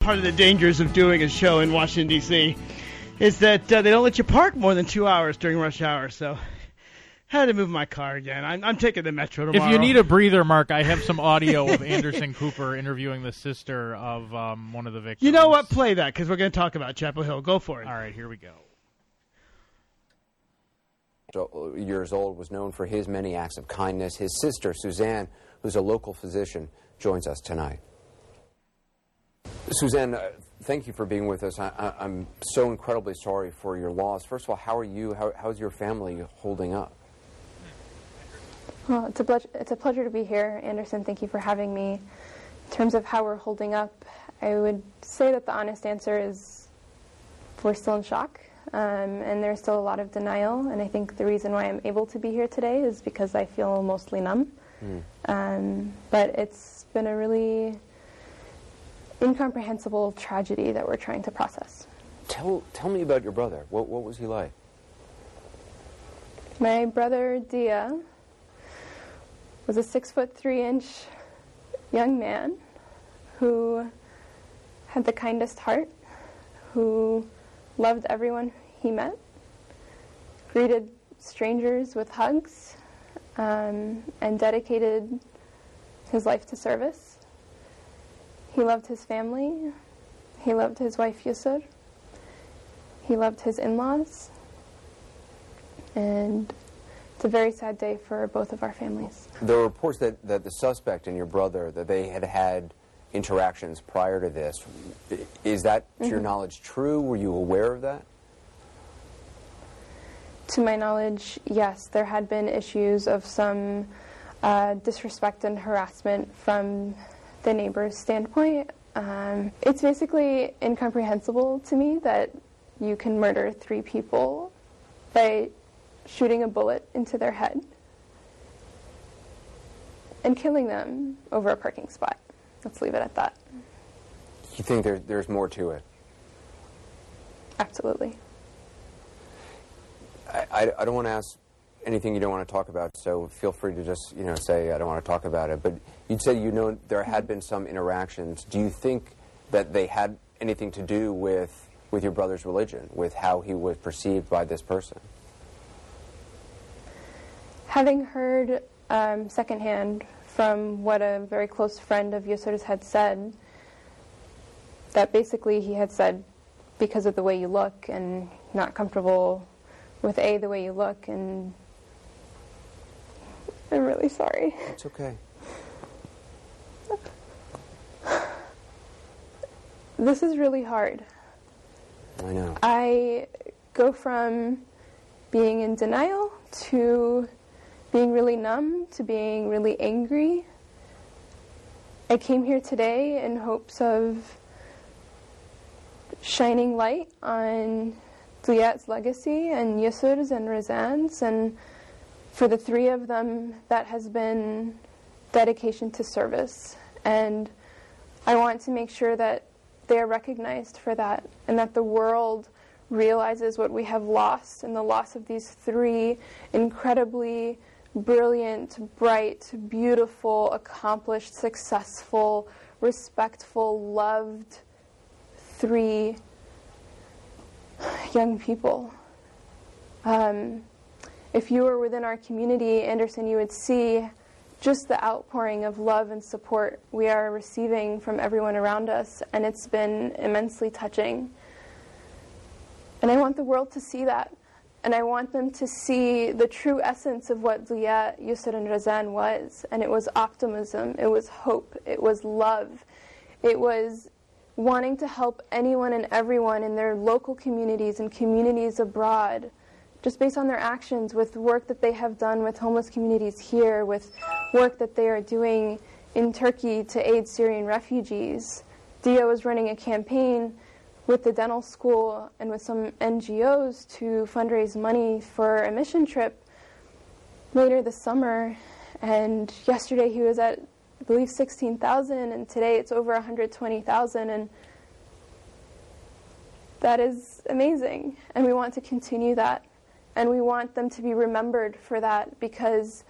Part of the dangers of doing a show in Washington, D.C. is that uh, they don't let you park more than two hours during rush hour, so had to move my car again. I'm, I'm taking the metro tomorrow. If you need a breather, Mark, I have some audio of Anderson Cooper interviewing the sister of um, one of the victims. You know what? Play that because we're going to talk about Chapel Hill. Go for it. All right, here we go. Years old, was known for his many acts of kindness. His sister, Suzanne, who's a local physician, joins us tonight. Suzanne, uh, thank you for being with us. I, am so incredibly sorry for your loss. First of all, how are you? How, how's your family holding up? Well, it's a, ple- it's a pleasure to be here, Anderson. Thank you for having me. In terms of how we're holding up, I would say that the honest answer is we're still in shock, um, and there's still a lot of denial. And I think the reason why I'm able to be here today is because I feel mostly numb. Mm. Um, but it's been a really incomprehensible tragedy that we're trying to process. Tell, tell me about your brother. What, what was he like? My brother, Deah, was a six foot three inch young man who had the kindest heart, who loved everyone he met, greeted strangers with hugs, um, and dedicated his life to service. He loved his family. He loved his wife Yusur. He loved his in-laws. And it's a very sad day for both of our families. There were reports that, that the suspect and your brother, that they had had interactions prior to this. Is that, to mm-hmm. your knowledge, true? Were you aware of that? To my knowledge, yes. There had been issues of some uh, disrespect and harassment from the neighbor's standpoint. Um, it's basically incomprehensible to me that you can murder three people by shooting a bullet into their head and killing them over a parking spot. Let's leave it at that. You think there, there's more to it? Absolutely. I, I, I don't want to ask anything you don't want to talk about, so feel free to just you know say I don't want to talk about it. But you said you know there had been some interactions. Do you think that they had anything to do with with your brother's religion, with how he was perceived by this person? Having heard um, secondhand from what a very close friend of Yusur's had said, that basically he had said, because of the way you look and not comfortable with A, the way you look, and I'm really sorry. It's okay. This is really hard. I know. I go from being in denial to being really numb to being really angry. I came here today in hopes of shining light on Deah's legacy and Yusur's and Razan's, and for the three of them, that has been dedication to service. And I want to make sure that they are recognized for that and that the world realizes what we have lost and the loss of these three incredibly brilliant, bright, beautiful, accomplished, successful, respectful, loved three young people. Um, if you were within our community, Anderson, you would see just the outpouring of love and support we are receiving from everyone around us, and it's been immensely touching. And I want the world to see that. And I want them to see the true essence of what Deah, Yusur, and Razan was. And it was optimism, it was hope, it was love, it was wanting to help anyone and everyone in their local communities and communities abroad, just based on their actions with work that they have done with homeless communities here, with work that they are doing in Turkey to aid Syrian refugees. Deah was running a campaign with the dental school and with some NGOs to fundraise money for a mission trip later this summer. And yesterday he was at, I believe, 16,000, and today it's over 120,000. And that is amazing. And we want to continue that. And we want them to be remembered for that because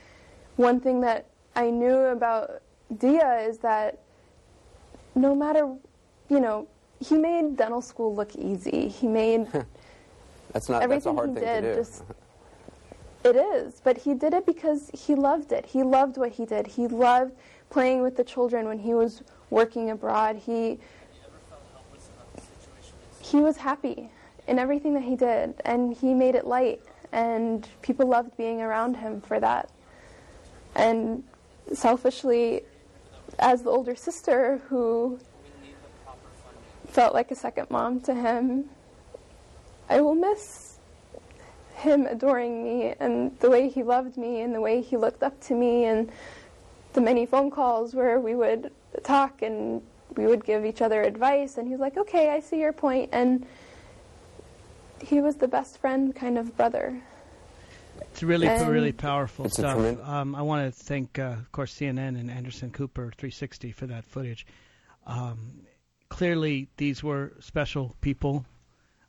one thing that I knew about Deah is that no matter, you know, he made dental school look easy. He made that's not everything that's a hard he thing did to do. just it is, but he did it because he loved it. He loved what he did. He loved playing with the children when he was working abroad. He he was happy in everything that he did, and he made it light, and people loved being around him for that. And selfishly, as the older sister who felt like a second mom to him. I will miss him adoring me and the way he loved me and the way he looked up to me and the many phone calls where we would talk and we would give each other advice and he was like, "Okay, I see your point." And he was the best friend kind of brother. It's really, And- really powerful stuff. Um, I want to thank, uh, of course, CNN and Anderson Cooper 360 for that footage. Um, clearly, these were special people.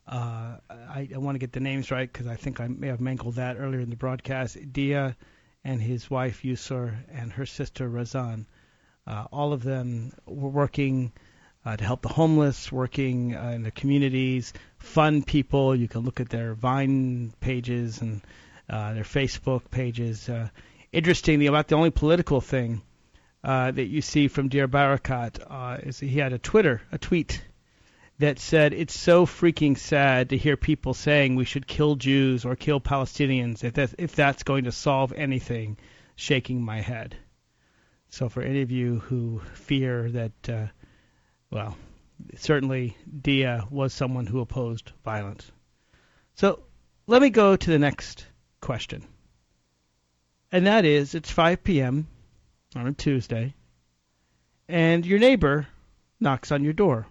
Uh, I, I want to get the names right because I think I may have mangled that earlier in the broadcast. Deah and his wife Yusur and her sister Razan. Uh, all of them were working uh, to help the homeless, working uh, in the communities, fun people. You can look at their Vine pages and uh, their Facebook pages. Uh, interestingly, about the only political thing uh, that you see from Deah Barakat uh, is he had a Twitter, a tweet that said, "It's so freaking sad to hear people saying we should kill Jews or kill Palestinians if that if that's going to solve anything." Shaking my head. So for any of you who fear that, uh, well, certainly Deah was someone who opposed violence. So let me go to the next question. And that is it's 5 p.m. on a Tuesday, and your neighbor knocks on your door.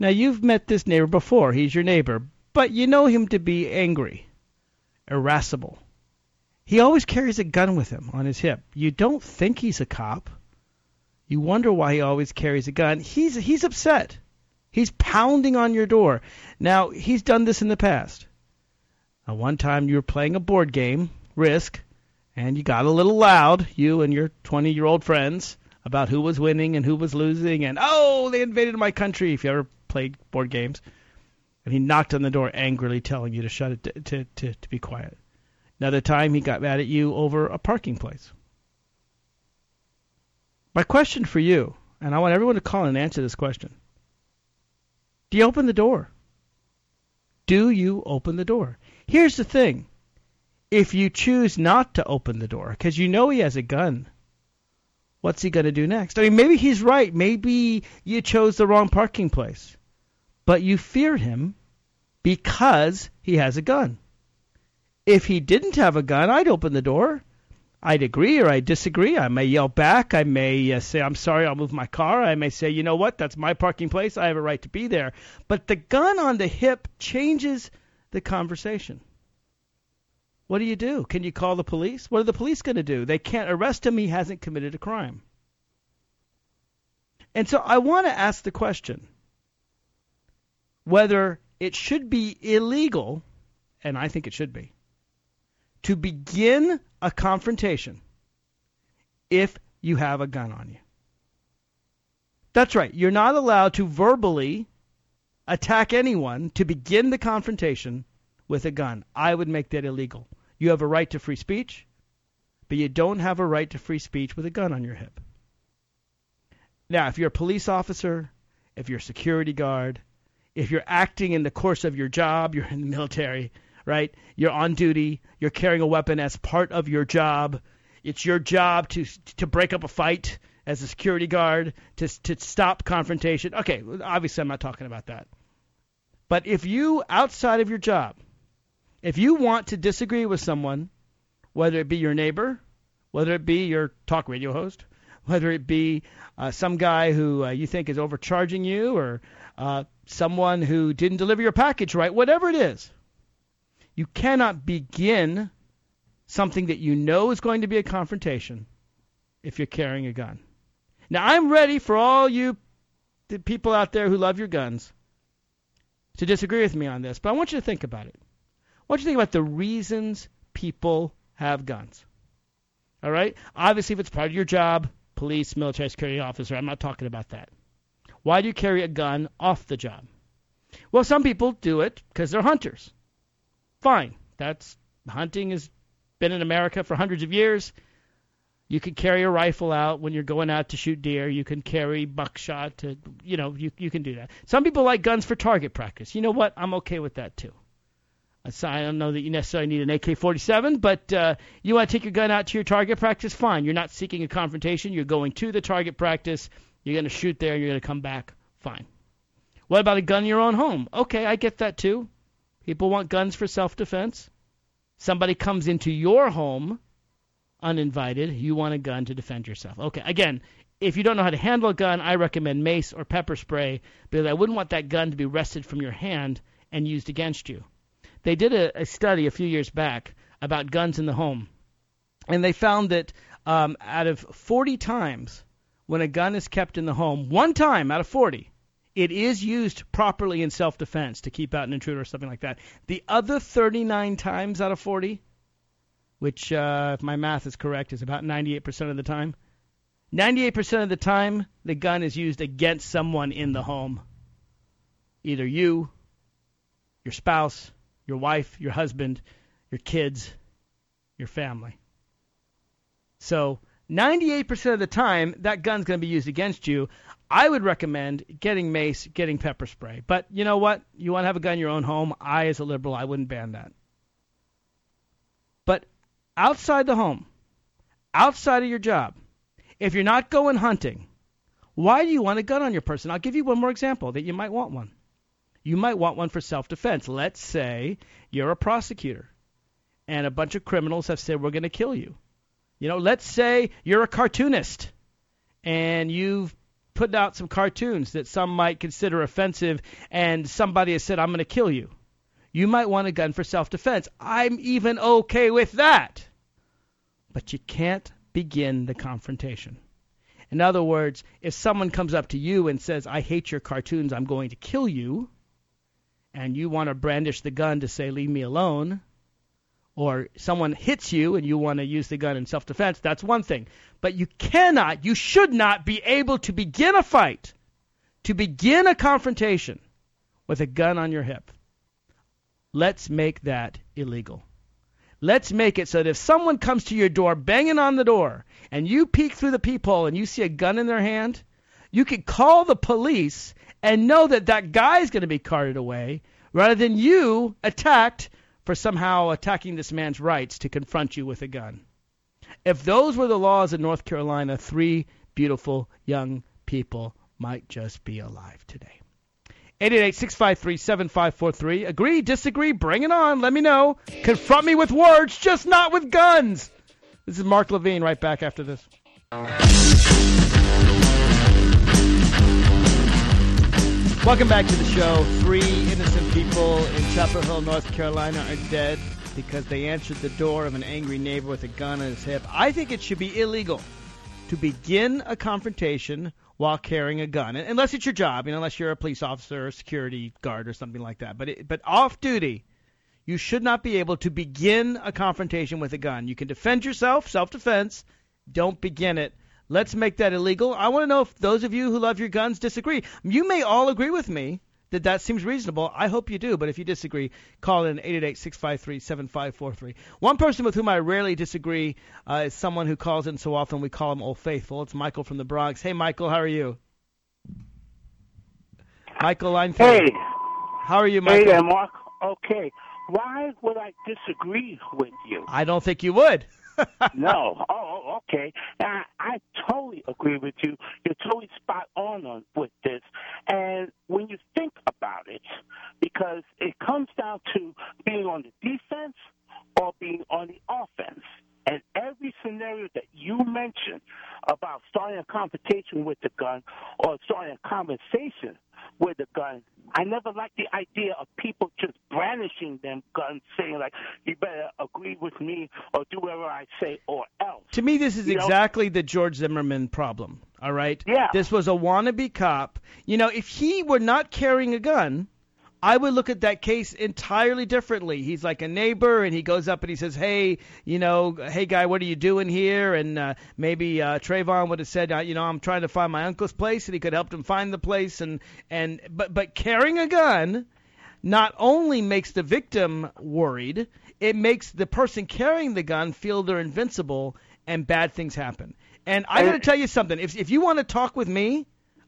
Now, you've met this neighbor before. He's your neighbor, but you know him to be angry, irascible. He always carries a gun with him on his hip. You don't think he's a cop. You wonder why he always carries a gun. He's he's upset. He's pounding on your door. Now, he's done this in the past. Uh, one time you were playing a board game, Risk, and you got a little loud, you and your 20 year old friends, about who was winning and who was losing, and oh, they invaded my country, if you ever played board games. And he knocked on the door angrily, telling you to shut it, to, to, to be quiet. Another time he got mad at you over a parking place. My question for you, and I want everyone to call and answer this question Do you open the door? Do you open the door? Here's the thing if you choose not to open the door because you know he has a gun, what's he going to do next? I mean, maybe he's right. Maybe you chose the wrong parking place, but you fear him because he has a gun. If he didn't have a gun, I'd open the door. I'd agree or I'd disagree. I may yell back. I may uh, say, I'm sorry, I'll move my car. I may say, you know what, that's my parking place. I have a right to be there. But the gun on the hip changes the conversation. What do you do? Can you call the police? What are the police going to do? They can't arrest him. He hasn't committed a crime. And so I want to ask the question whether it should be illegal, and I think it should be, to begin a confrontation if you have a gun on you. That's right. You're not allowed to verbally attack anyone to begin the confrontation with a gun. I would make that illegal. You have a right to free speech, but you don't have a right to free speech with a gun on your hip. Now, if you're a police officer, if you're a security guard, if you're acting in the course of your job, you're in the military, right? You're on duty, you're carrying a weapon as part of your job. It's your job to to break up a fight as a security guard, to to stop confrontation. Okay, obviously I'm not talking about that. But if you outside of your job, if you want to disagree with someone, whether it be your neighbor, whether it be your talk radio host, whether it be uh, some guy who uh, you think is overcharging you or uh, someone who didn't deliver your package right, whatever it is. You cannot begin something that you know is going to be a confrontation if you're carrying a gun. Now, I'm ready for all you people out there who love your guns to disagree with me on this, but I want you to think about it. I want you to think about the reasons people have guns. All right? Obviously, if it's part of your job, police, military security officer, I'm not talking about that. Why do you carry a gun off the job? Well, some people do it because they're hunters. Fine. That's hunting has been in America for hundreds of years. You can carry a rifle out when you're going out to shoot deer. You can carry buckshot to, you know, you you can do that. Some people like guns for target practice. You know what? I'm okay with that too. I don't know that you necessarily need an AK-47, but uh, you want to take your gun out to your target practice, fine. You're not seeking a confrontation. You're going to the target practice. You're going to shoot there. You're going to come back. Fine. What about a gun in your own home? Okay, I get that too. People want guns for self-defense. Somebody comes into your home uninvited. You want a gun to defend yourself. Okay, again, if you don't know how to handle a gun, I recommend mace or pepper spray because I wouldn't want that gun to be wrested from your hand and used against you. They did a, a study a few years back about guns in the home, and they found that um, out of 40 times when a gun is kept in the home, one time out of 40, it is used properly in self defense to keep out an intruder or something like that. The other 39 times out of 40, which, uh, if my math is correct, is about 98% of the time, 98% of the time, the gun is used against someone in the home. Either you, your spouse, your wife, your husband, your kids, your family. So 98% of the time, that gun's going to be used against you. I would recommend getting mace, getting pepper spray. But you know what? You want to have a gun in your own home. I, as a liberal, I wouldn't ban that. But outside the home, outside of your job, if you're not going hunting, why do you want a gun on your person? I'll give you one more example that you might want one. You might want one for self defense. Let's say you're a prosecutor and a bunch of criminals have said, We're going to kill you. You know, let's say you're a cartoonist and you've put out some cartoons that some might consider offensive and somebody has said, I'm going to kill you. You might want a gun for self defense. I'm even okay with that. But you can't begin the confrontation. In other words, if someone comes up to you and says, I hate your cartoons, I'm going to kill you, and you want to brandish the gun to say, leave me alone, or someone hits you and you want to use the gun in self defense, that's one thing. But you cannot, you should not be able to begin a fight, to begin a confrontation with a gun on your hip. Let's make that illegal. Let's make it so that if someone comes to your door banging on the door and you peek through the peephole and you see a gun in their hand, you can call the police and know that that guy is going to be carted away rather than you attacked for somehow attacking this man's rights to confront you with a gun. If those were the laws in North Carolina, three beautiful young people might just be alive today. 888-653-7543. Agree, disagree, bring it on. Let me know. Confront me with words, just not with guns. This is Mark Levine right back after this. Welcome back to the show. Three innocent people in Chapel Hill, North Carolina are dead because they answered the door of an angry neighbor with a gun on his hip. I think it should be illegal to begin a confrontation while carrying a gun, unless it's your job, you know, unless you're a police officer or security guard or something like that. But it, but off duty, you should not be able to begin a confrontation with a gun. You can defend yourself, self-defense. Don't begin it Let's make that illegal. I want to know if those of you who love your guns disagree. You may all agree with me that that seems reasonable. I hope you do, but if you disagree, call in 888-653-7543. One person with whom I rarely disagree uh, is someone who calls in so often we call him Old Faithful. It's Michael from the Bronx. Hey, Michael, how are you? Michael line Hey. How are you, Michael? Hey there, Mark. Okay. Why would I disagree with you? I don't think you would. no. Oh, okay. I, I totally agree with you. You're totally spot on, on with this. And when you think about it, because it comes down to being on the defense or being on the offense. And every scenario that you mentioned about starting a confrontation with the gun or starting a conversation with a gun, I never liked the idea of people just brandishing them guns, saying like, "You better agree with me or do whatever I say or else." To me, this is You know? exactly the George Zimmerman problem. All right. Yeah. This was a wannabe cop. You know, if he were not carrying a gun, I would look at that case entirely differently. He's like a neighbor, and he goes up and he says, "Hey, you know, hey guy, what are you doing here?" And uh, maybe uh, Trayvon would have said, uh, "You know, I'm trying to find my uncle's place," and he could help him find the place. And and but but carrying a gun not only makes the victim worried, it makes the person carrying the gun feel they're invincible, and bad things happen. And I got to tell you something. If if you want to talk with me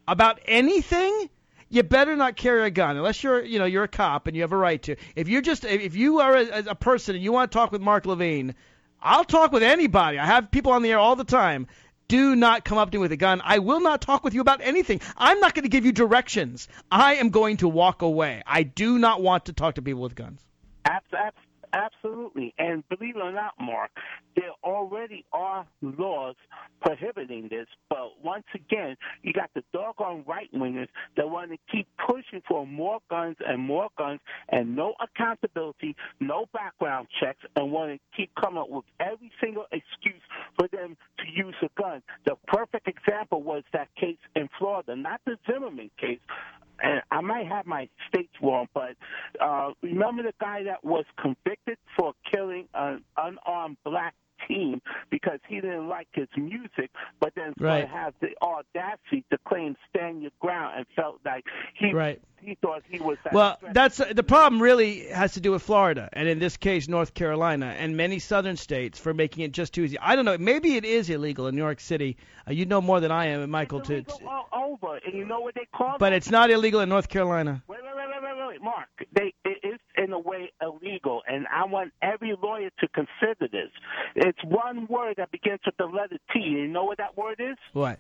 about anything, you better not carry a gun unless you're you know you're a cop and you have a right to. If you're just if you are a, a person and you want to talk with Mark Levine, I'll talk with anybody. I have people on the air all the time. Do not come up to me with a gun. I will not talk with you about anything. I'm not going to give you directions. I am going to walk away. I do not want to talk to people with guns. Abs- abs- absolutely. And believe it or not, Mark, there already are laws prohibiting this. But once again, you got the doggone right wingers that want to keep pushing for more guns and more guns and no accountability, no background checks, and want to keep coming up with every single excuse for them to use a gun. The perfect example was that case in Florida, not the Zimmerman case, and I might have my states wrong, but uh, remember the guy that was convicted for killing an unarmed black teen because he didn't like his music, but then Right. has the audacity to claim stand your ground and felt like he Right. He thought he was that Well, that's the problem. Really has to do with Florida, and in this case, North Carolina, and many southern states for making it just too easy. I don't know. Maybe it is illegal in New York City. Uh, you know more than I am, Michael. It's To, illegal all over, and you know what they call but it? it's not illegal in North Carolina. Wait, wait, wait, wait, wait, wait, Mark. They, it is in a way illegal, and I want every lawyer to consider this. It's one word that begins with the letter T. You know what that word is? What?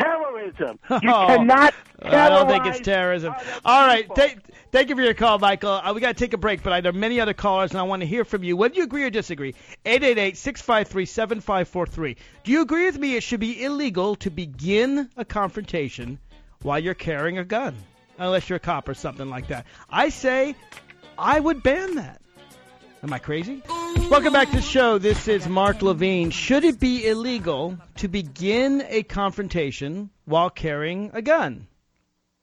Terrorism. You Oh, cannot. I don't think it's terrorism. All right, thank, you for your call, Michael. Uh, we got to take a break, but I there are many other callers, and I want to hear from you. Whether you agree or disagree, 888-653-7543. Do you agree with me it should be illegal to begin a confrontation while you're carrying a gun, unless you're a cop or something like that? I say I would ban that. Am I crazy? Welcome back to the show. This is Mark Levine. Should it be illegal to begin a confrontation while carrying a gun?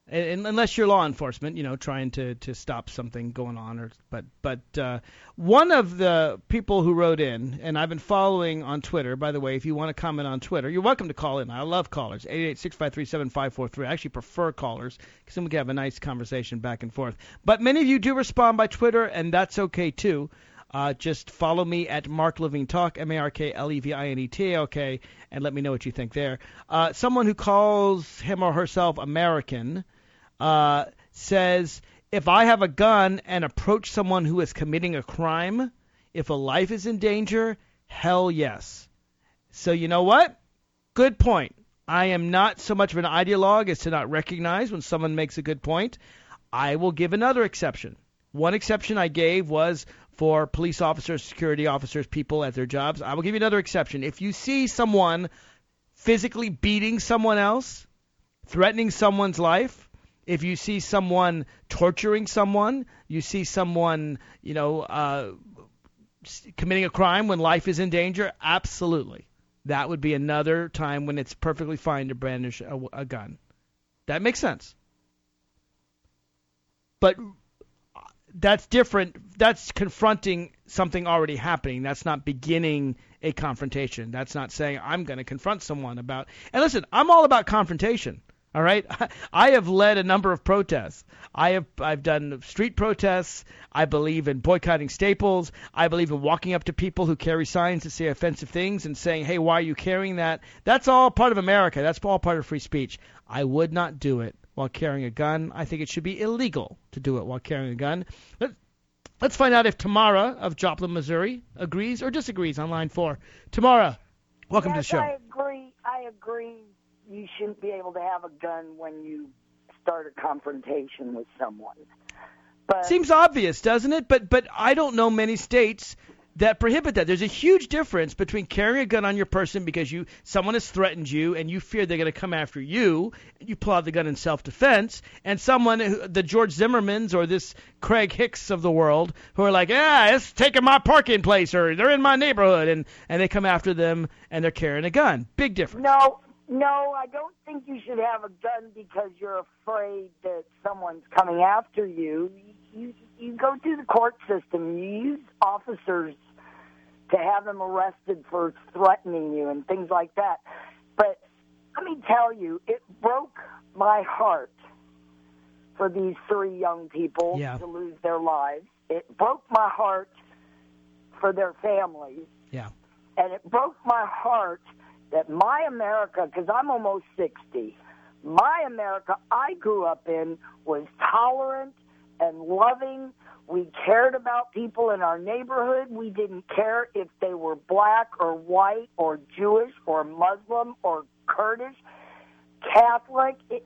Unless you're law enforcement, you know, trying to, to stop something going on, or but but uh, one of the people who wrote in, and I've been following on Twitter. By the way, if you want to comment on Twitter, you're welcome to call in. I love callers. Eight eight six five three seven five four three. I actually prefer callers because then we can have a nice conversation back and forth. But many of you do respond by Twitter, and that's okay too. Uh, just follow me at Mark Levine Talk, M A R K L E V I N E T A L K, and let me know what you think there. Uh, someone who calls him or herself American uh, says, if I have a gun and approach someone who is committing a crime, if a life is in danger, hell yes. So you know what? Good point. I am not so much of an ideologue as to not recognize when someone makes a good point. I will give another exception. One exception I gave was for police officers, security officers, people at their jobs. I will give you another exception. If you see someone physically beating someone else, threatening someone's life, if you see someone torturing someone, you see someone, you know, uh, committing a crime when life is in danger, absolutely. That would be another time when it's perfectly fine to brandish a, a gun. That makes sense. But that's different. That's confronting something already happening. That's not beginning a confrontation. That's not saying I'm going to confront someone about. And listen, I'm all about confrontation. All right, I have led a number of protests. I have I've done street protests. I believe in boycotting Staples. I believe in walking up to people who carry signs that say offensive things and saying, "Hey, why are you carrying that?" That's all part of America. That's all part of free speech. I would not do it while carrying a gun. I think it should be illegal to do it while carrying a gun. Let, let's find out if Tamara of Joplin, Missouri, agrees or disagrees on line four. Tamara, welcome yes, to the show. I agree. I agree. You shouldn't be able to have a gun when you start a confrontation with someone. But Seems obvious, doesn't it? But but I don't know many states that prohibit that. There's a huge difference between carrying a gun on your person because you someone has threatened you and you fear they're going to come after you, and you pull out the gun in self-defense, and someone, who, the George Zimmermans or this Craig Hicks of the world, who are like, yeah, it's taking my parking place or they're in my neighborhood, and and they come after them and they're carrying a gun. Big difference. No, no, I don't think you should have a gun because you're afraid that someone's coming after you. You you go through the court system. You use officers to have them arrested for threatening you and things like that. But let me tell you, it broke my heart for these three young people Yeah. to lose their lives. It broke my heart for their families. Yeah. And it broke my heart that my America, because I'm almost 60, my America I grew up in was tolerant and loving. We cared about people in our neighborhood. We didn't care if they were black or white or Jewish or Muslim or Kurdish, Catholic. It,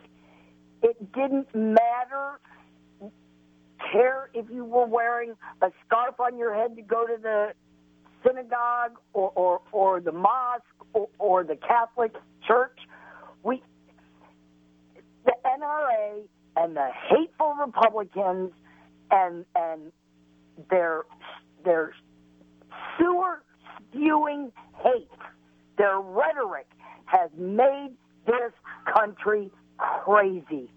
it didn't matter care if you were wearing a scarf on your head to go to the synagogue or, or, or the mosque or, the Catholic church. We, the NRA and the hateful Republicans and and their their sewer spewing hate, their rhetoric has made this country crazy.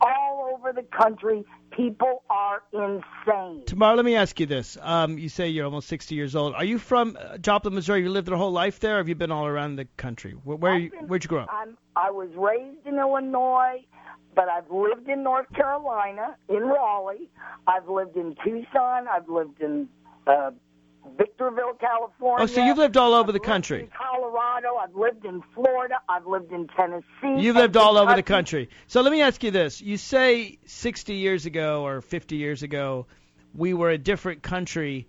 All over the country, people are insane. Tamara, let me ask you this. Um, you say you're almost 60 years old. Are you from uh, Joplin, Missouri? You lived your whole life there, or have you been all around the country? Where, where you, been- where'd you grow up? I'm I was raised in Illinois, but I've lived in North Carolina, in Raleigh. I've lived in Tucson. I've lived in uh, Victorville, California. Oh, so you've lived all over I've the lived country. In Colorado. I've lived in Florida. I've lived in Tennessee. You've lived all over the country. So let me ask you this. You say 60 years ago or 50 years ago, we were a different country.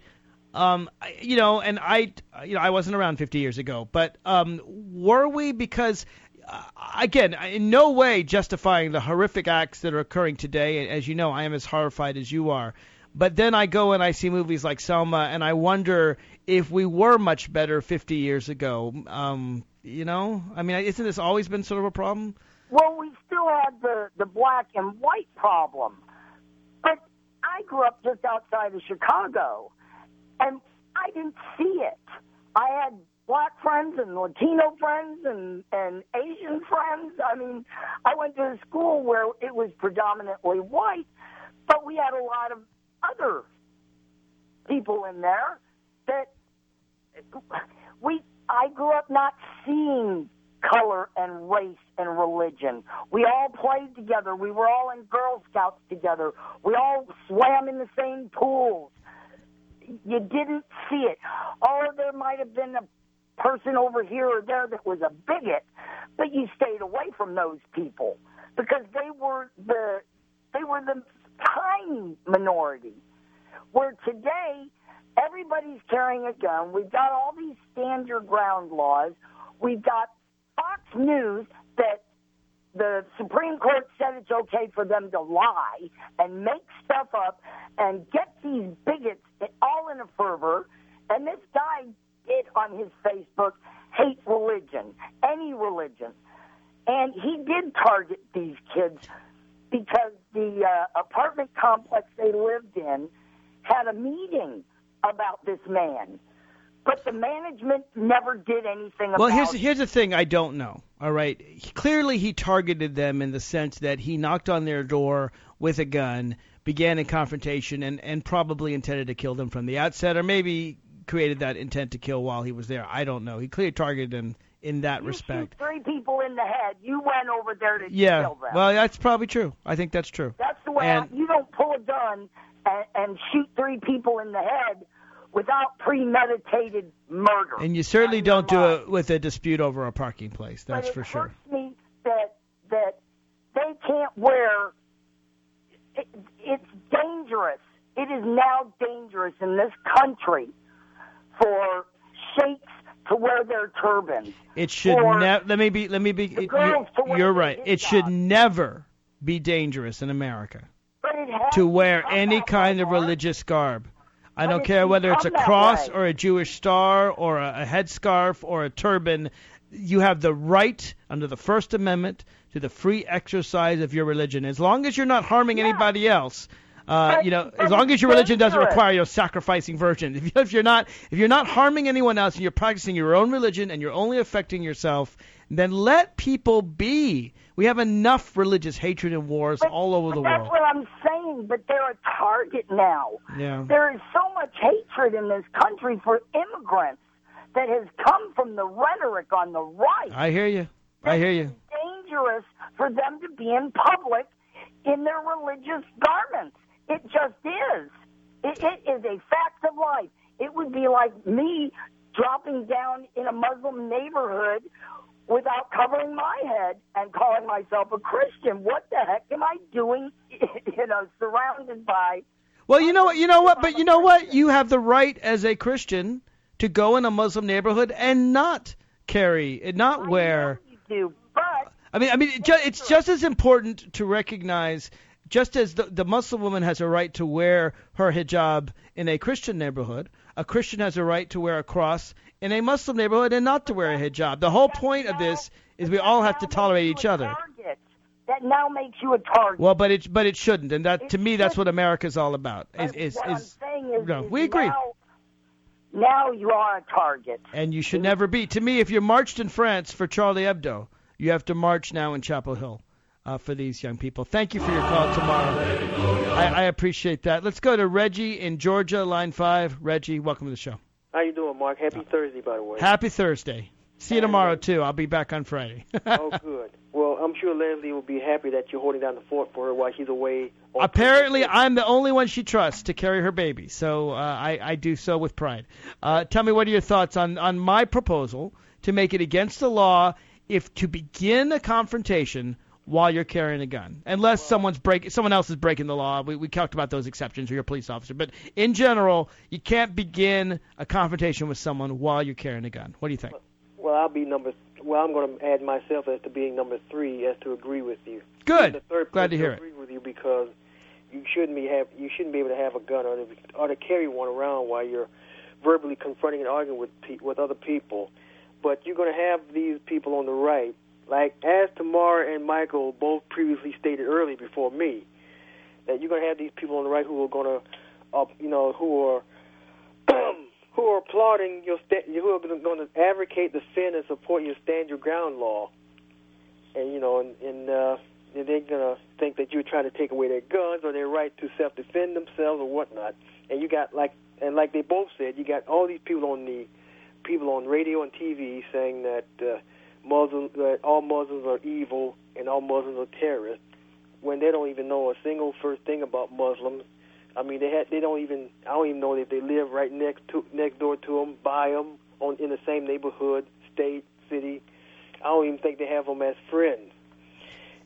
Um, you know, and I, you know, I wasn't around 50 years ago, but um, were we? Because uh, again, in no way justifying the horrific acts that are occurring today. As you know, I am as horrified as you are. But then I go and I see movies like Selma, and I wonder if we were much better 50 years ago. Um, you know, I mean, isn't this always been sort of a problem? Well, we still had the the black and white problem, but I grew up just outside of Chicago, and I didn't see it. I had black friends and Latino friends and and Asian friends. I mean, I went to a school where it was predominantly white, but we had a lot of other people in there that we I grew up not seeing color and race and religion. We all played together. We were all in Girl Scouts together. We all swam in the same pools. You didn't see it. Oh, there might have been a person over here or there that was a bigot, but you stayed away from those people because they were the they were the tiny minority. Where today everybody's carrying a gun. We've got all these stand your ground laws. We've got Fox News that the Supreme Court said it's okay for them to lie and make stuff up and get these bigots all in a fervor. And this guy did on his Facebook hate religion, any religion. And he did target these kids because the uh, apartment complex they lived in had a meeting about this man. But the management never did anything Well, about here's it. here's the thing I don't know. All right, He- clearly he targeted them in the sense that he knocked on their door with a gun, began a confrontation, and and probably intended to kill them from the outset, or maybe created that intent to kill while he was there. I don't know. He clearly targeted them in that you respect. shoot three people in the head. You went over there to Yeah. kill them. Well, that's probably true. I think that's true. That's the way. I, and- you don't pull a gun and, and shoot three people in the head without premeditated murder. And you certainly don't do mind. it with a dispute over a parking place. That's for it sure. hurts me that that they can't wear. It, it's dangerous. It is now dangerous in this country for Sikhs to wear their turbans. It should never. Let me be. Let me be. it- you're you're right. It should never be dangerous in America But it has to wear any kind of religious garb. I don't care whether it's a cross or a Jewish star or a, a headscarf or a turban. You have the right under the First Amendment to the free exercise of your religion, as long as you're not harming anybody else. Uh, you know, as long as your religion doesn't require you sacrificing virgins. If you're not, if you're not harming anyone else and you're practicing your own religion and you're only affecting yourself, then let people be. We have enough religious hatred and wars But- all over the that's world. That's what I'm saying. But they're a target now. Yeah. There is so much hatred in this country for immigrants that has come from the rhetoric on the right. I hear you. I hear you. It's dangerous for them to be in public in their religious garments. It just is. It, it is a fact of life. It would be like me dropping down in a Muslim neighborhood without covering my head and calling myself a Christian. What the heck am I doing? You know, surrounded by. Well, you know what? You know what? But you know what? You have the right as a Christian to go in a Muslim neighborhood and not carry, not wear. I do, but I mean, I mean, it ju- it's just as important to recognize, just as the, the Muslim woman has a right to wear her hijab in a Christian neighborhood, a Christian has a right to wear a cross in a Muslim neighborhood and not to wear a hijab. The whole point of this is we all have to tolerate each other. That now makes you a target. Well, but it but it shouldn't, and that to me that's what. America's all about. Is is, is I'm saying is, no, we agree. Now, now you are a target. and you should never be. To me, if you marched in France for Charlie Hebdo, you have to march now in Chapel Hill uh, for these young people. Thank you for your call Tamara. I, I appreciate that. Let's go to Reggie in Georgia, line five. Reggie, welcome to the show. How you doing, Mark? Happy Thursday, by the way. Happy Thursday. See you tomorrow too. I'll be back on Friday. oh, good. Well, I'm sure Leslie will be happy that you're holding down the fort for her while she's away. Apparently, purpose. I'm the only one she trusts to carry her baby, so uh, I, I do so with pride. Uh, tell me, what are your thoughts on, on my proposal to make it against the law if to begin a confrontation while you're carrying a gun, unless someone's break, someone else is breaking the law. We, we talked about those exceptions, or you're a police officer, but in general, you can't begin a confrontation with someone while you're carrying a gun. What do you think? Well, I'll be number. Well, I'm going to add myself as to being number three, as to agree with you. Good. The third Glad to hear it. agree with you because you shouldn't be have you shouldn't be able to have a gun or to, or to carry one around while you're verbally confronting and arguing with pe- with other people. But you're going to have these people on the right, like as Tamar and Michael both previously stated early before me, that you're to have these people on the right who are to, uh, you know, who are who are applauding your sta- who are going to advocate, defend, and support your stand your ground law, and you know, and, and uh, and they're to think that you're trying to take away their guns or their right to self-defend themselves or whatnot. And you got like, and like they both said, you got all these people on the people on radio and TV saying that uh, Muslims, that all Muslims are evil and all Muslims are terrorists, when they don't even know a single first thing about Muslims. I mean, they had, they don't even I don't even know if they live right next to next door to them, by them, on in the same neighborhood, state, city. I don't even think they have them as friends,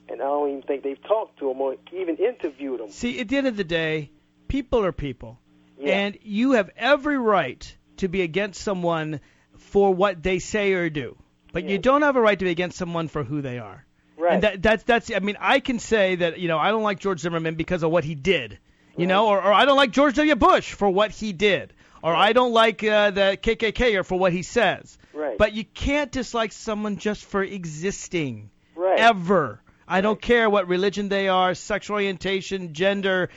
and I don't even think they've talked to them or even interviewed them. See, at the end of the day, people are people. Yeah. And you have every right to be against someone for what they say or do. But you don't have a right to be against someone for who they are. Right. And that, that's that's I mean I can say that you know I don't like George Zimmerman because of what he did, you know, or, or I don't like George W. Bush for what he did, or I don't like uh, the KKK or for what he says. Right. But you can't dislike someone just for existing right. ever. I don't care what religion they are, sexual orientation, gender,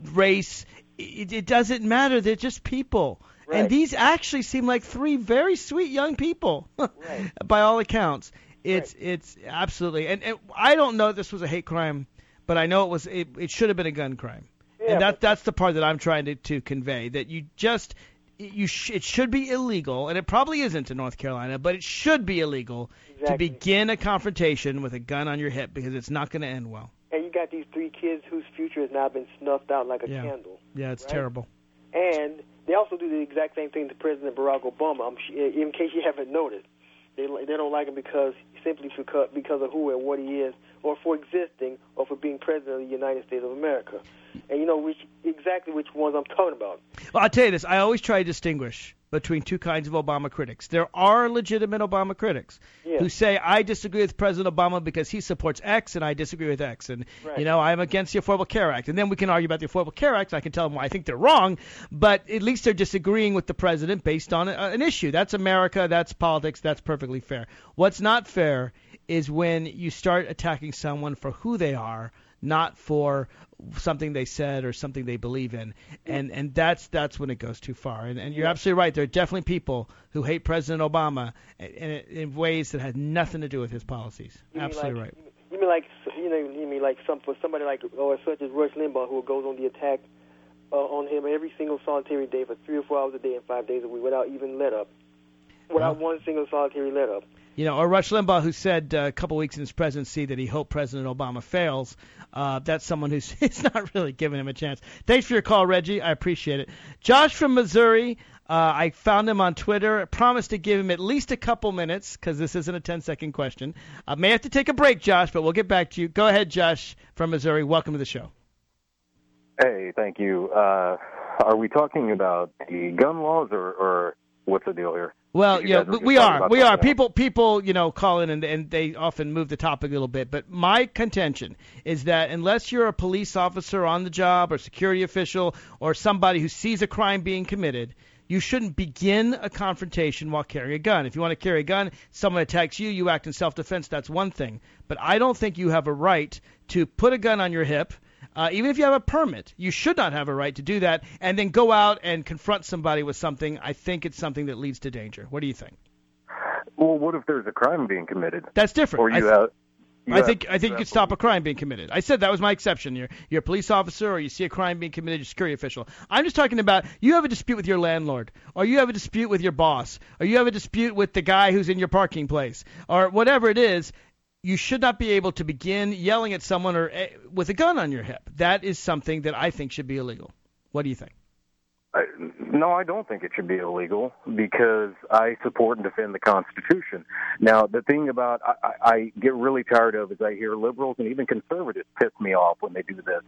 race. It, it doesn't matter. They're just people. And these actually seem like three very sweet young people, Right. by all accounts. It's it's absolutely. And, and I don't know if this was a hate crime, but I know it was. It, it should have been a gun crime. Yeah, and that that's the part that I'm trying to, to convey. That you just you sh- it should be illegal, and it probably isn't in North Carolina, but it should be illegal to begin a confrontation with a gun on your hip because it's not going to end well. And you got these three kids whose future has now been snuffed out like a Yeah. candle. Yeah, it's Right. terrible. And they also do the exact same thing to President Barack Obama. I'm, in case you haven't noticed, they they don't like him because simply because because of who and what he is, or for existing, or for being president of the United States of America. And you know which exactly which ones I'm talking about. Well, I'll tell you this. I always try to distinguish between two kinds of Obama critics. There are legitimate Obama critics Yeah. who say I disagree with President Obama because he supports X and I disagree with X, and Right. you know I'm against the Affordable Care Act. And then we can argue about the Affordable Care Act. And I can tell them why I think they're wrong, but at least they're disagreeing with the president based on a, an issue. That's America. That's politics. That's perfectly fair. What's not fair is when you start attacking someone for who they are, not for something they said or something they believe in, and and that's that's when it goes too far. And, and you're absolutely right. There are definitely people who hate President Obama in, in, in ways that had nothing to do with his policies. Absolutely like, right. You mean like you know you mean like some for somebody like or such as Rush Limbaugh who goes on the attack uh, on him every single solitary day for three or four hours a day and five days a week without even let up, without one single solitary let up. You know, or Rush Limbaugh, who said uh, a couple weeks in his presidency that he hoped President Obama fails. Uh, that's someone who's it's not really giving him a chance. Thanks for your call, Reggie. I appreciate it. Josh from Missouri. Uh, I found him on Twitter. I promised to give him at least a couple minutes because this isn't a 10 second question. I may have to take a break, Josh, but we'll get back to you. Go ahead, Josh from Missouri. Welcome to the show. Hey, thank you. Uh, are we talking about the gun laws or, or what's the deal here? Well, You yeah, we, just we talking are. We are. People, people, you know, call in and, and they often move the topic a little bit. But my contention is that unless you're a police officer on the job or security official or somebody who sees a crime being committed, you shouldn't begin a confrontation while carrying a gun. If you want to carry a gun, someone attacks you, you act in self-defense. That's one thing. But I don't think you have a right to put a gun on your hip. Uh, even if you have a permit, you should not have a right to do that and then go out and confront somebody with something. I think it's something that leads to danger. What do you think? Well, what if there's a crime being committed? That's different. Or I you th- have. you I have- think I think you could stop a crime being committed. I said that was my exception. You're you're a police officer or you see a crime being committed, you're a security official. I'm just talking about you have a dispute with your landlord, or you have a dispute with your boss, or you have a dispute with the guy who's in your parking place, or whatever it is. You should not be able to begin yelling at someone or eh, with a gun on your hip. That is something that I think should be illegal. What do you think? I, no, I don't think it should be illegal because I support and defend the Constitution. Now, the thing about I, I, get really tired of is I hear liberals and even conservatives piss me off when they do this.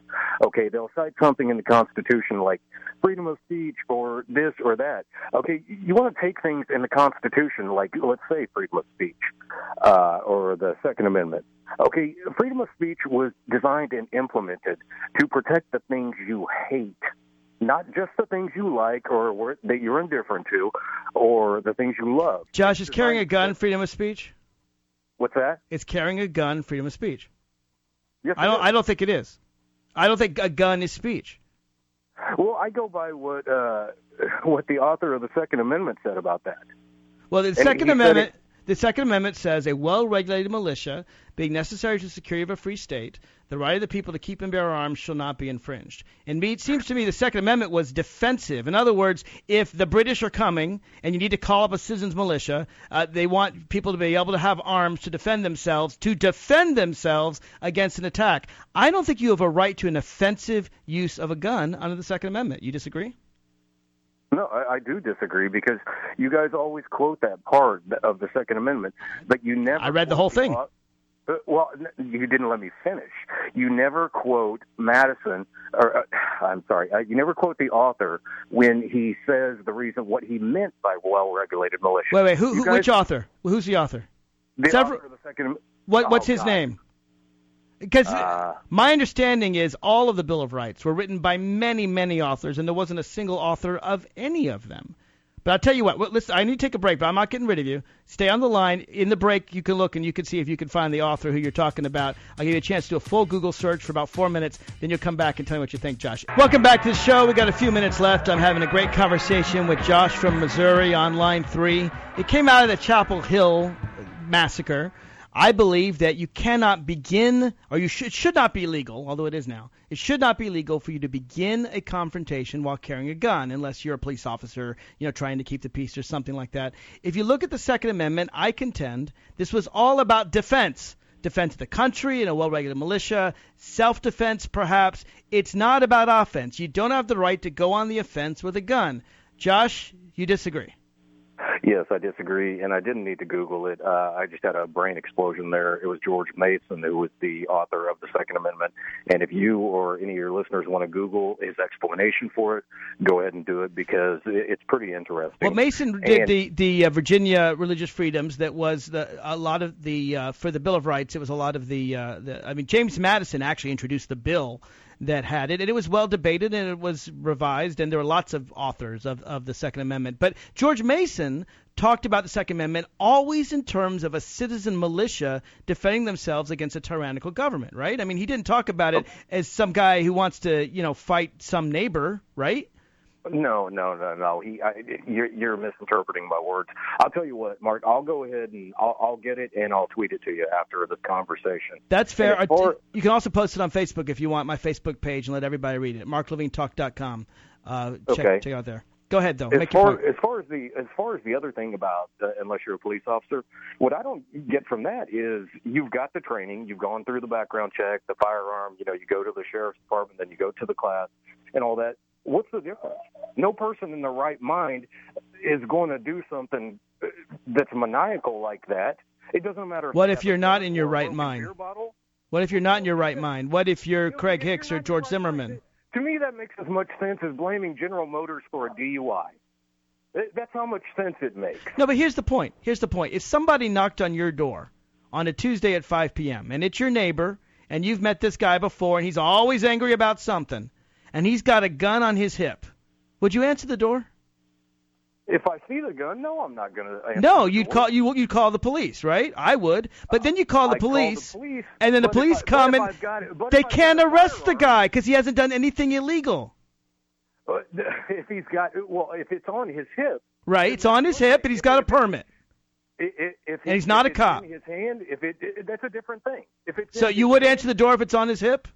Okay, they'll cite something in the Constitution like freedom of speech or this or that. Okay, you want to take things in the Constitution like let's say freedom of speech uh, or the Second Amendment. Okay, freedom of speech was designed and implemented to protect the things you hate not just the things you like or that you're indifferent to, or the things you love. Josh, is carrying a gun freedom of speech? What's that? It's carrying a gun freedom of speech? Yes, I don't. I don't think it is. I don't think a gun is speech. Well, I go by what uh, what the author of the Second Amendment said about that. Well, the And Second Amendment. it- The Second Amendment says a well-regulated militia, being necessary to the security of a free state, the right of the people to keep and bear arms shall not be infringed. And it seems to me the Second Amendment was defensive. In other words, if the British are coming and you need to call up a citizens militia, uh, they want people to be able to have arms to defend themselves, to defend themselves against an attack. I don't think you have a right to an offensive use of a gun under the Second Amendment. You disagree? No, I, I do disagree because you guys always quote that part of the Second Amendment, but you never. I read the whole thing. Uh, well, you didn't let me finish. You never quote Madison, or uh, I'm sorry, uh, you never quote the author when he says the reason what he meant by well-regulated militia. Wait, wait. Who, who, guys- which author? Who's the author? The Several- author of the Second. What, Oh, what's his God. name? Because Uh, my understanding is all of the Bill of Rights were written by many, many authors, and there wasn't a single author of any of them. But I'll tell you what. Listen, I need to take a break, but I'm not getting rid of you. Stay on the line. In the break, you can look and you can see if you can find the author who you're talking about. I'll give you a chance to do a full Google search for about four minutes. Then you'll come back and tell me what you think, Josh. Welcome back to the show. We got a few minutes left. I'm having a great conversation with Josh from Missouri on line three. It came out of the Chapel Hill massacre. I believe that you cannot begin, or you should, should not be legal, although it is now. It should not be legal for you to begin a confrontation while carrying a gun, unless you're a police officer, you know, trying to keep the peace or something like that. If you look at the Second Amendment, I contend this was all about defense. Defense of the country and a well-regulated militia, self-defense perhaps. It's not about offense. You don't have the right to go on the offense with a gun. Josh, you disagree? Yes, I disagree, and I didn't need to Google it. Uh, I just had a brain explosion there. It was George Mason who was the author of the Second Amendment. And if you or any of your listeners want to Google his explanation for it, go ahead and do it because it's pretty interesting. Well, Mason did and, the the uh, Virginia religious freedoms. That was the a lot of the uh, for the Bill of Rights. It was a lot of the, uh, the I mean, James Madison actually introduced the bill that had it, and it was well debated and it was revised, and there were lots of authors of, of the Second Amendment. But George Mason talked about the Second Amendment always in terms of a citizen militia defending themselves against a tyrannical government, right? I mean, he didn't talk about it oh. as some guy who wants to, you know, fight some neighbor, right? No, no, no, no. He, I, you're, you're misinterpreting my words. I'll tell you what, Mark. I'll go ahead and I'll, I'll get it and I'll tweet it to you after the conversation. That's fair. For, you can also post it on Facebook if you want, my Facebook page, and let everybody read it. MarkLevineTalk.com. Uh, check, okay. check out there. Go ahead though. As far, as far as the as far as the other thing about uh, unless you're a police officer, what I don't get from that is you've got the training, you've gone through the background check, the firearm, you know, you go to the sheriff's department, then you go to the class and all that. What's the difference? No person in the right mind is going to do something that's maniacal like that. It doesn't matter. If what if you're not in your right mind? What if you're not in your right mind? What if you're Craig Hicks or George Zimmerman? To me, that makes as much sense as blaming General Motors for a DUI. That's how much sense it makes. No, but here's the point. Here's the point. If somebody knocked on your door on a Tuesday at 5 p.m. and it's your neighbor and you've met this guy before and he's always angry about something, and he's got a gun on his hip, would you answer the door? If I see the gun, no, I'm not going to. No, you'd call you you'd call the police, right? I would, but then you call the, police, call the police, and then the police I, come and it, they can't arrest the guy because he hasn't done anything illegal. But uh, if he's got well, if it's on his hip, right? It's on his hip, and he's got a permit. If, if and he's not a cop. In his hand, if it, it, that's a different thing. If it's so, you would answer the door if it's on his hip.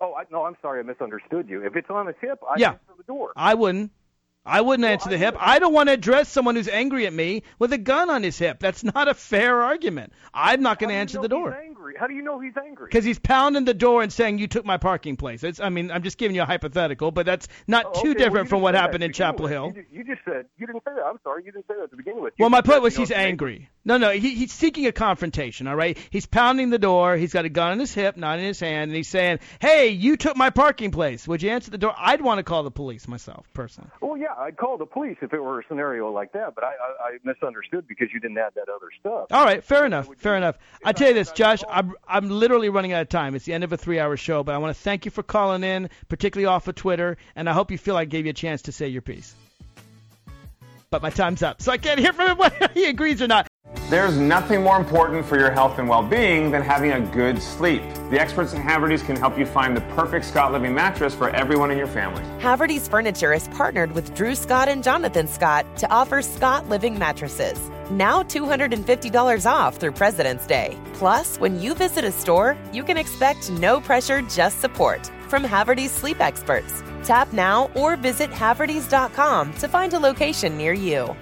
Oh, I, no, I'm sorry, I misunderstood you. If it's on his hip, I yeah. answer the door. I wouldn't. I wouldn't well, answer I the hip. Would. I don't want to address someone who's angry at me with a gun on his hip. That's not a fair argument. I'm not going to answer the door. angry? How do you know he's angry? Because he's pounding the door and saying you took my parking place. It's, I mean, I'm just giving you a hypothetical, but that's not oh, too okay, different well, from what happened in Chapel with. Hill. You, you, just said you didn't say that. I'm sorry, you didn't say that at the beginning with. well, my point was you he's angry. No, no, he, he's seeking a confrontation. All right, he's pounding the door. He's got a gun on his hip, not in his hand, and he's saying, "Hey, you took my parking place. Would you answer the door?" I'd want to call the police myself, personally. Well, yeah, I'd call the police if it were a scenario like that, but I, I, I misunderstood because you didn't add that other stuff. All right, fair enough, fair enough. I tell you this, Josh, I'm I'm literally running out of time. It's the end of a three-hour show, but I want to thank you for calling in, particularly off of Twitter, and I hope you feel I gave you a chance to say your piece. But my time's up, so I can't hear from him whether he agrees or not. There's nothing more important for your health and well-being than having a good sleep. The experts at Haverty's can help you find the perfect Scott Living mattress for everyone in your family. Haverty's Furniture is partnered with Drew Scott and Jonathan Scott to offer Scott Living mattresses. Now $250 off through President's Day. Plus, when you visit a store, you can expect no pressure, just support from Haverty's sleep experts. Tap now or visit Havertys.com to find a location near you.